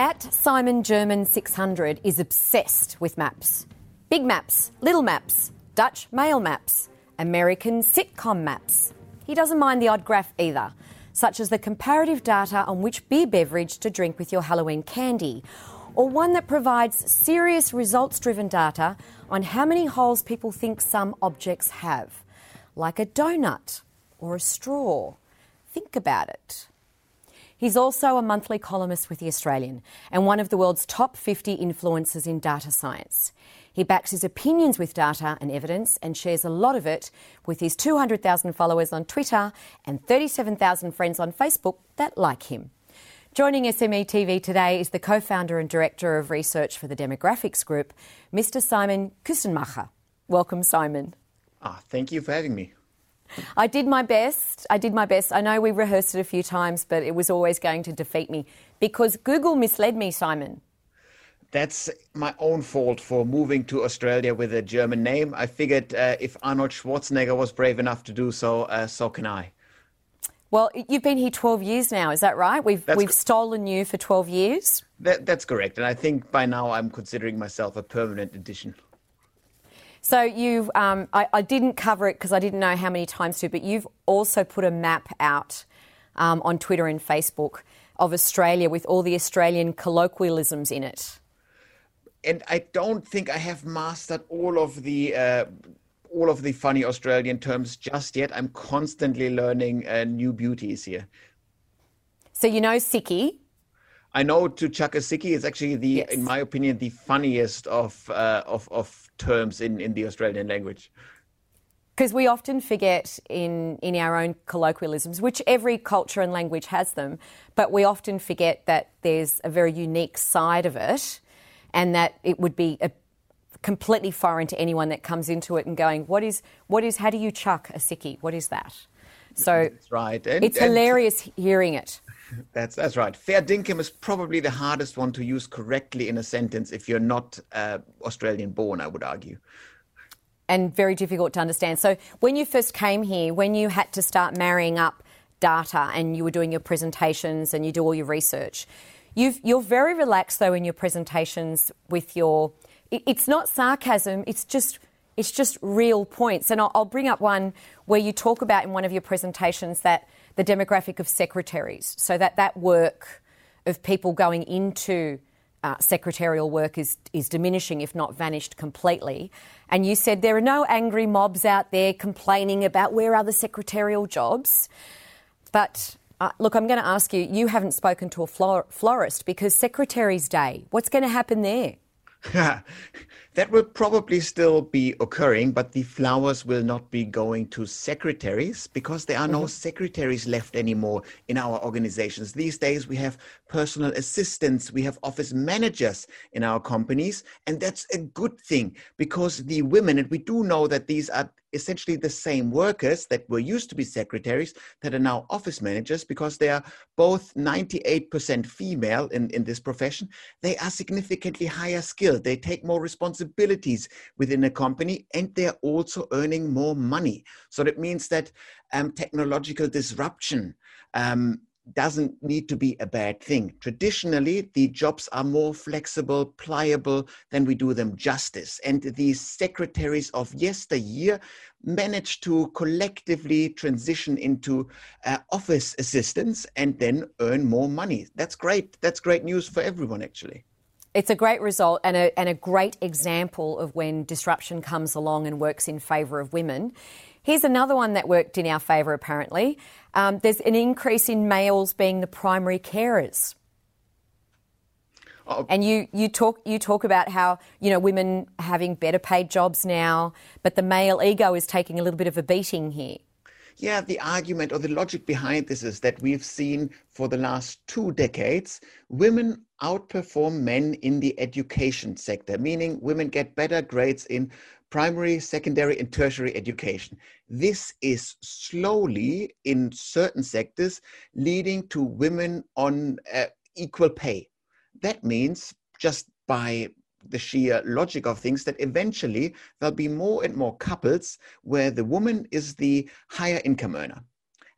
At Simon German 600 is obsessed with maps. Big maps, little maps, Dutch mail maps, American sitcom maps. He doesn't mind the odd graph either, such as the comparative data on which beer beverage to drink with your Halloween candy, or one that provides serious results driven data on how many holes people think some objects have, like a donut or a straw. Think about it. He's also a monthly columnist with The Australian and one of the world's top 50 influencers in data science. He backs his opinions with data and evidence and shares a lot of it with his 200,000 followers on Twitter and 37,000 friends on Facebook that like him. Joining SME TV today is the co founder and director of research for the Demographics Group, Mr. Simon Kuestenmacher. Welcome, Simon. Ah, thank you for having me. I did my best. I did my best. I know we rehearsed it a few times, but it was always going to defeat me because Google misled me, Simon. That's my own fault for moving to Australia with a German name. I figured uh, if Arnold Schwarzenegger was brave enough to do so, uh, so can I. Well, you've been here 12 years now, is that right? We've, we've co- stolen you for 12 years? That, that's correct. And I think by now I'm considering myself a permanent addition. So you've, um, I, I, didn't cover it because I didn't know how many times to, but you've also put a map out um, on Twitter and Facebook of Australia with all the Australian colloquialisms in it. And I don't think I have mastered all of the uh, all of the funny Australian terms just yet. I'm constantly learning uh, new beauties here. So you know Sickie. I know to chuck a sickie is actually the, yes. in my opinion, the funniest of uh, of of terms in, in the Australian language. Because we often forget in, in our own colloquialisms, which every culture and language has them, but we often forget that there's a very unique side of it and that it would be a, completely foreign to anyone that comes into it and going, what is, what is, how do you chuck a sickie? What is that? So That's right. And, it's and hilarious hearing it. That's that's right. Fair dinkum is probably the hardest one to use correctly in a sentence if you're not uh, Australian born. I would argue. And very difficult to understand. So when you first came here, when you had to start marrying up data and you were doing your presentations and you do all your research, you are very relaxed though in your presentations with your. It, it's not sarcasm. It's just it's just real points. And I'll, I'll bring up one where you talk about in one of your presentations that the demographic of secretaries. So that that work of people going into uh, secretarial work is, is diminishing, if not vanished completely. And you said there are no angry mobs out there complaining about where are the secretarial jobs. But uh, look, I'm going to ask you, you haven't spoken to a flor- florist because Secretary's Day, what's going to happen there? that will probably still be occurring, but the flowers will not be going to secretaries because there are mm-hmm. no secretaries left anymore in our organizations. These days, we have personal assistants, we have office managers in our companies, and that's a good thing because the women, and we do know that these are essentially the same workers that were used to be secretaries that are now office managers because they are both 98% female in, in this profession. They are significantly higher skilled. They take more responsibilities within a company and they're also earning more money. So that means that um, technological disruption um, doesn't need to be a bad thing. Traditionally, the jobs are more flexible, pliable than we do them justice. And the secretaries of yesteryear managed to collectively transition into uh, office assistants and then earn more money. That's great. That's great news for everyone, actually. It's a great result and a, and a great example of when disruption comes along and works in favour of women. Here's another one that worked in our favour, apparently. Um, there's an increase in males being the primary carers. Oh. And you, you talk you talk about how you know women having better paid jobs now, but the male ego is taking a little bit of a beating here. Yeah, the argument or the logic behind this is that we've seen for the last two decades women outperform men in the education sector, meaning women get better grades in primary, secondary, and tertiary education. This is slowly, in certain sectors, leading to women on uh, equal pay. That means, just by the sheer logic of things, that eventually there'll be more and more couples where the woman is the higher income earner.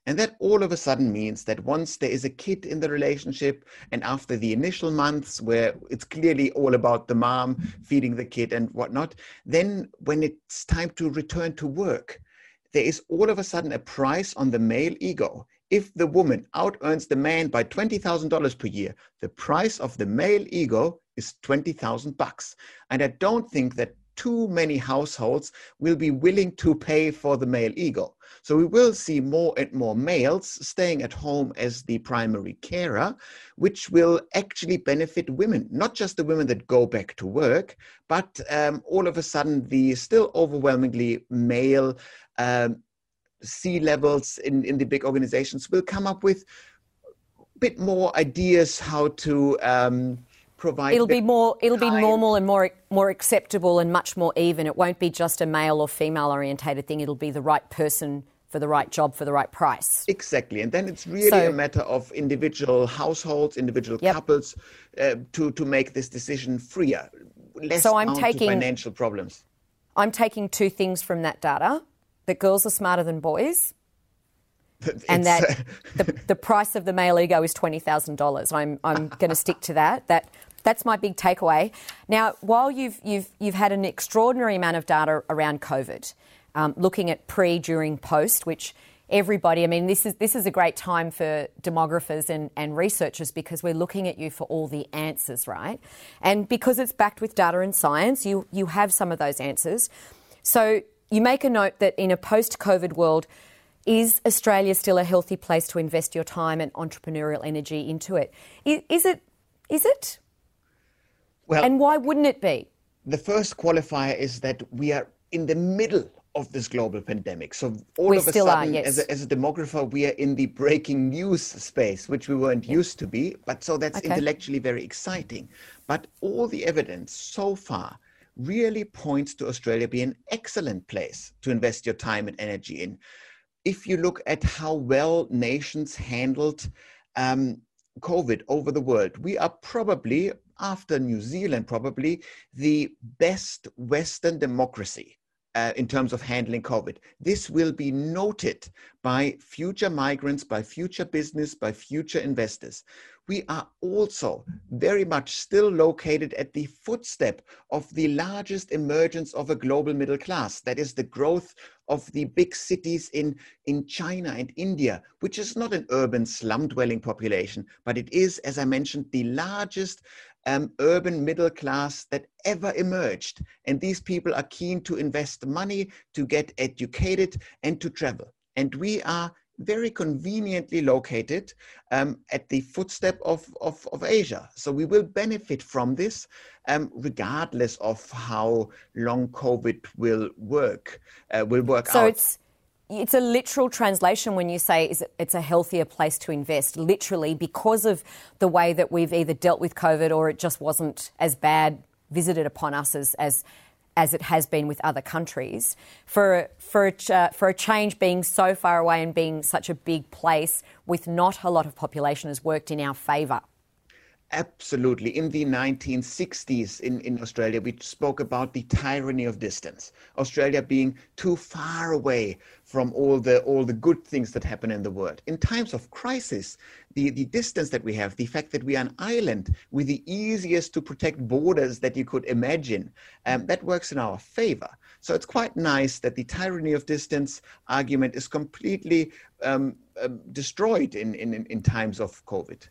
And that all of a sudden means that once there is a kid in the relationship, and after the initial months where it's clearly all about the mom feeding the kid and whatnot, then when it's time to return to work, there is all of a sudden a price on the male ego. If the woman out earns the man by $20,000 per year, the price of the male ego is 20,000 bucks. And I don't think that too many households will be willing to pay for the male ego. So we will see more and more males staying at home as the primary carer, which will actually benefit women, not just the women that go back to work, but um, all of a sudden the still overwhelmingly male um, C levels in, in the big organizations will come up with a bit more ideas how to um, provide. It'll be more. It'll time. be normal and more more acceptable and much more even. It won't be just a male or female orientated thing. It'll be the right person for the right job for the right price. Exactly, and then it's really so, a matter of individual households, individual yep. couples, uh, to to make this decision freer, less so I'm taking, financial problems. I'm taking two things from that data: that girls are smarter than boys. and that the, the price of the male ego is twenty thousand dollars. I'm I'm going to stick to that. That that's my big takeaway. Now, while you've you've you've had an extraordinary amount of data around COVID, um, looking at pre, during, post, which everybody, I mean, this is this is a great time for demographers and, and researchers because we're looking at you for all the answers, right? And because it's backed with data and science, you you have some of those answers. So you make a note that in a post-COVID world, is Australia still a healthy place to invest your time and entrepreneurial energy into it? Is, is it? Is it? Well, and why wouldn't it be? The first qualifier is that we are in the middle of this global pandemic. So all we of a sudden, are, yes. as, a, as, a, demographer, we are in the breaking news space, which we weren't yeah. used to be. But so that's okay. intellectually very exciting. But all the evidence so far really points to Australia being an excellent place to invest your time and energy in. If you look at how well nations handled um, COVID over the world, we are probably, after New Zealand, probably the best Western democracy uh, in terms of handling COVID. This will be noted by future migrants, by future business, by future investors. We are also very much still located at the footstep of the largest emergence of a global middle class. That is the growth of the big cities in, in China and India, which is not an urban slum dwelling population, but it is, as I mentioned, the largest um, urban middle class that ever emerged. And these people are keen to invest money, to get educated, and to travel. And we are very conveniently located um, at the footstep of, of, of, Asia. So we will benefit from this um, regardless of how long COVID will work, uh, will work so out. So it's it's a literal translation when you say it's a healthier place to invest, literally, because of the way that we've either dealt with COVID or it just wasn't as bad visited upon us as, as, as it has been with other countries. For, for, a, uh, for a change being so far away and being such a big place with not a lot of population has worked in our favour. Absolutely. In the 1960s in, in Australia, we spoke about the tyranny of distance. Australia being too far away from all the all the good things that happen in the world. In times of crisis, the, the distance that we have, the fact that we are an island with the easiest to protect borders that you could imagine, um, that works in our favor. So it's quite nice that the tyranny of distance argument is completely um, uh, destroyed in, in, in times of COVID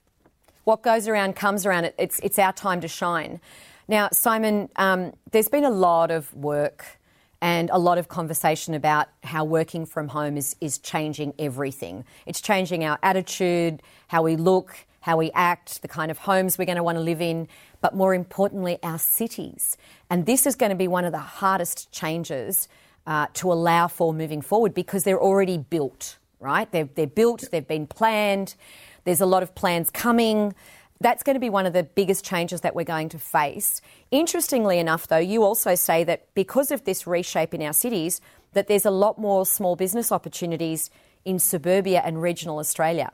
what goes around comes around. It's, it's our time to shine. Now, Simon, um, there's been a lot of work and a lot of conversation about how working from home is, is changing everything. It's changing our attitude, how we look, how we act, the kind of homes we're going to want to live in, but more importantly, our cities. And this is going to be one of the hardest changes uh, to allow for moving forward because they're already built, right? They're, they're built, they've been planned. There's a lot of plans coming. That's going to be one of the biggest changes that we're going to face. Interestingly enough, though, you also say that because of this reshape in our cities, that there's a lot more small business opportunities in suburbia and regional Australia.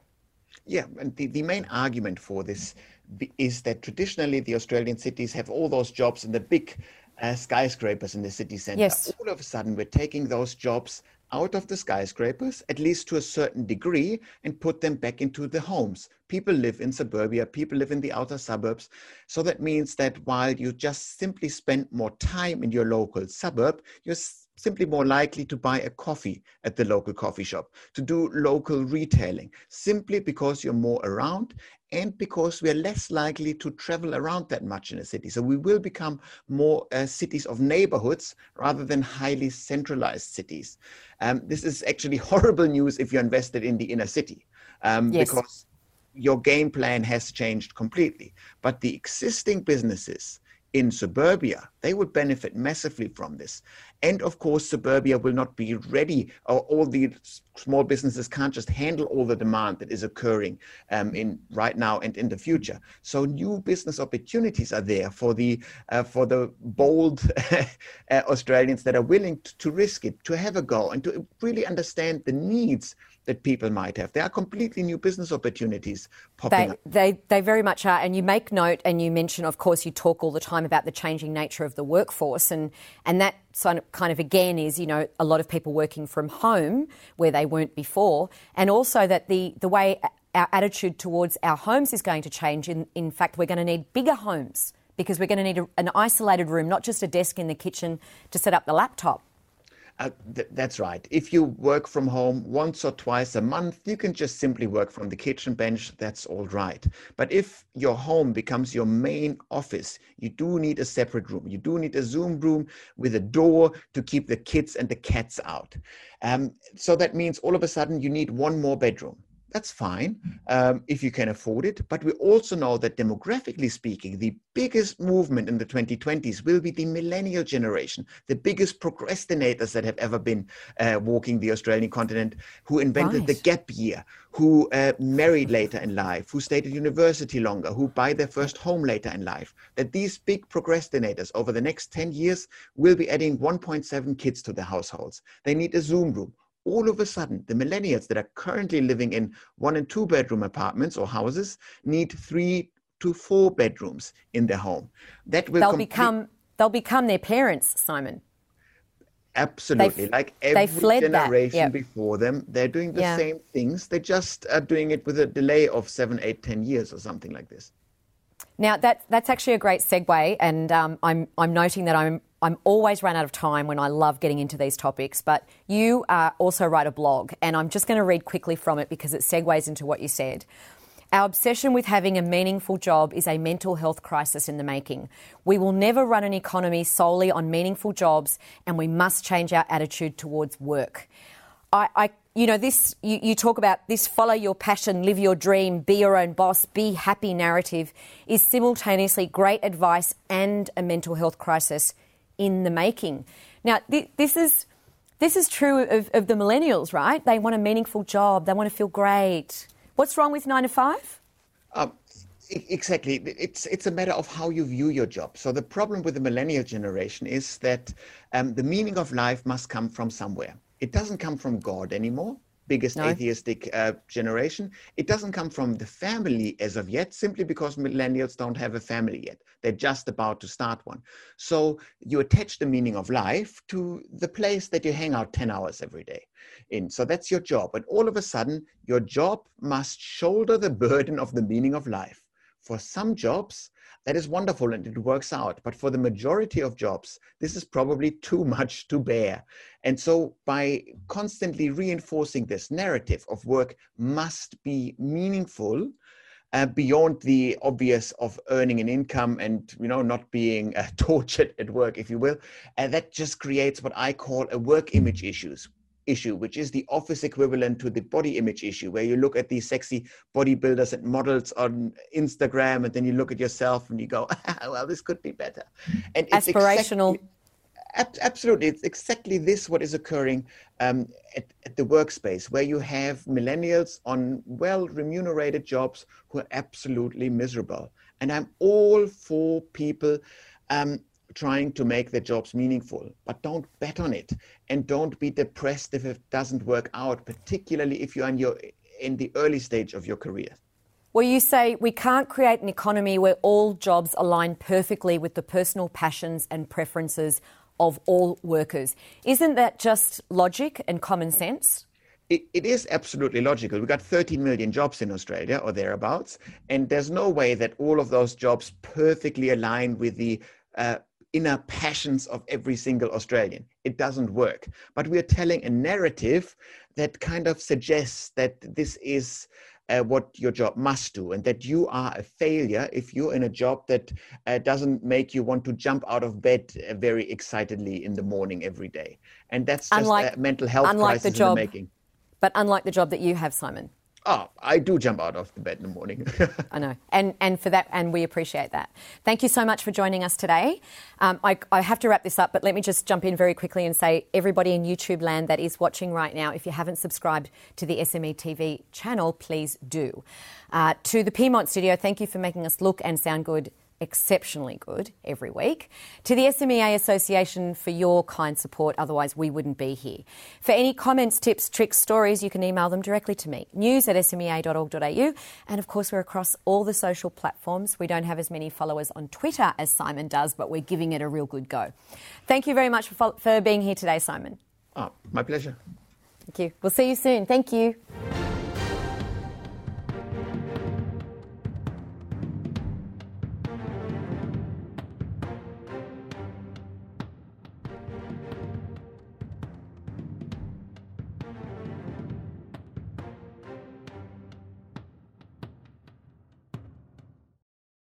Yeah, and the, the main argument for this is that traditionally the Australian cities have all those jobs in the big uh, skyscrapers in the city centre. Yes. All of a sudden, we're taking those jobs out of the skyscrapers, at least to a certain degree, and put them back into the homes. People live in suburbia, people live in the outer suburbs. So that means that while you just simply spend more time in your local suburb, you're simply more likely to buy a coffee at the local coffee shop, to do local retailing, simply because you're more around and because we are less likely to travel around that much in a city. So we will become more uh, cities of neighborhoods rather than highly centralized cities. Um, this is actually horrible news if you're invested in the inner city um, yes. because your game plan has changed completely. But the existing businesses, in suburbia, they would benefit massively from this. And of course, suburbia will not be ready, all the small businesses can't just handle all the demand that is occurring um, in right now and in the future. So new business opportunities are there for the uh, for the bold uh, Australians that are willing to, to risk it, to have a go, and to really understand the needs that people might have. There are completely new business opportunities popping they, up. They, they very much are. And you make note and you mention, of course, you talk all the time about the changing nature of the workforce. And, and that kind of, again is, you know, a lot of people working from home where they weren't before. And also that the, the way our attitude towards our homes is going to change. In, in fact, we're going to need bigger homes because we're going to need a, an isolated room, not just a desk in the kitchen to set up the laptop. Uh, th- that's right. If you work from home once or twice a month, you can just simply work from the kitchen bench. That's all right. But if your home becomes your main office, you do need a separate room. You do need a Zoom room with a door to keep the kids and the cats out. Um, so that means all of a sudden you need one more bedroom that's fine um, if you can afford it. But we also know that demographically speaking, the biggest movement in the 2020s will be the millennial generation, the biggest procrastinators that have ever been uh, walking the Australian continent, who invented right. the gap year, who uh, married later in life, who stayed at university longer, who buy their first home later in life. That these big procrastinators over the next 10 years will be adding 1.7 kids to their households. They need a Zoom room all of a sudden, the millennials that are currently living in one and two bedroom apartments or houses need three to four bedrooms in their home. That will they'll complete- become they'll become their parents, Simon. Absolutely. They've, like every generation yep. before them, they're doing the yeah. same things. They just are doing it with a delay of seven, eight, ten years or something like this. Now that that's actually a great segue, and um, I'm I'm noting that I'm I'm always run out of time when I love getting into these topics. But you uh, also write a blog, and I'm just going to read quickly from it because it segues into what you said. Our obsession with having a meaningful job is a mental health crisis in the making. We will never run an economy solely on meaningful jobs, and we must change our attitude towards work. I, I you know, this, you, you, talk about this follow your passion, live your dream, be your own boss, be happy narrative is simultaneously great advice and a mental health crisis in the making. Now, th- this is. This is true of, of the millennials, right? They want a meaningful job. They want to feel great. What's wrong with nine to five? Um, exactly. It's it's a matter of how you view your job. So the problem with the millennial generation is that um, the meaning of life must come from somewhere it doesn't come from God anymore, biggest no. atheistic uh, generation. It doesn't come from the family as of yet, simply because millennials don't have a family yet. They're just about to start one. So you attach the meaning of life to the place that you hang out 10 hours every day in. So that's your job. And all of a sudden, your job must shoulder the burden of the meaning of life. For some jobs, that is wonderful and it works out. But for the majority of jobs, this is probably too much to bear. And so, by constantly reinforcing this narrative of work must be meaningful, uh, beyond the obvious of earning an income and you know not being uh, tortured at work if you will and that just creates what i call a work image issues issue, which is the office equivalent to the body image issue, where you look at these sexy bodybuilders and models on Instagram, and then you look at yourself and you go, well, this could be better. And aspirational. Exactly, absolutely, it's exactly this what is occurring um, at, at the workspace, where you have millennials on well remunerated jobs who are absolutely miserable. And I'm all for people um, trying to make their jobs meaningful, but don't bet on it and don't be depressed if it doesn't work out, particularly if you're in, your, in the early stage of your career. Well, you say we can't create an economy where all jobs align perfectly with the personal passions and preferences of all workers. Isn't that just logic and common sense? It, it is absolutely logical. We've got 13 million jobs in Australia or thereabouts, and there's no way that all of those jobs perfectly align with the uh, inner passions of every single Australian. It doesn't work. But we are telling a narrative that kind of suggests that this is uh, what your job must do and that you are a failure if you're in a job that uh, doesn't make you want to jump out of bed uh, very excitedly in the morning every day. And that's just unlike, a mental health crisis the job, in the making. But unlike the job that you have, Simon. Oh, I do jump out of the bed in the morning. I know, and and for that, and we appreciate that. Thank you so much for joining us today. Um, I, I, have to wrap this up, but let me just jump in very quickly and say, everybody in YouTube land that is watching right now, if you haven't subscribed to the SME TV channel, please do. Uh, to the Piedmont Studio, thank you for making us look and sound good exceptionally good every week. To the SMEA Association for your kind support, otherwise we wouldn't be here. For any comments, tips, tricks, stories, you can email them directly to me, news at smea.org.au. And of course, we're across all the social platforms. We don't have as many followers on Twitter as Simon does, but we're giving it a real good go. Thank you very much for, for being here today, Simon. Oh, my pleasure. Thank you. We'll see you soon. Thank you.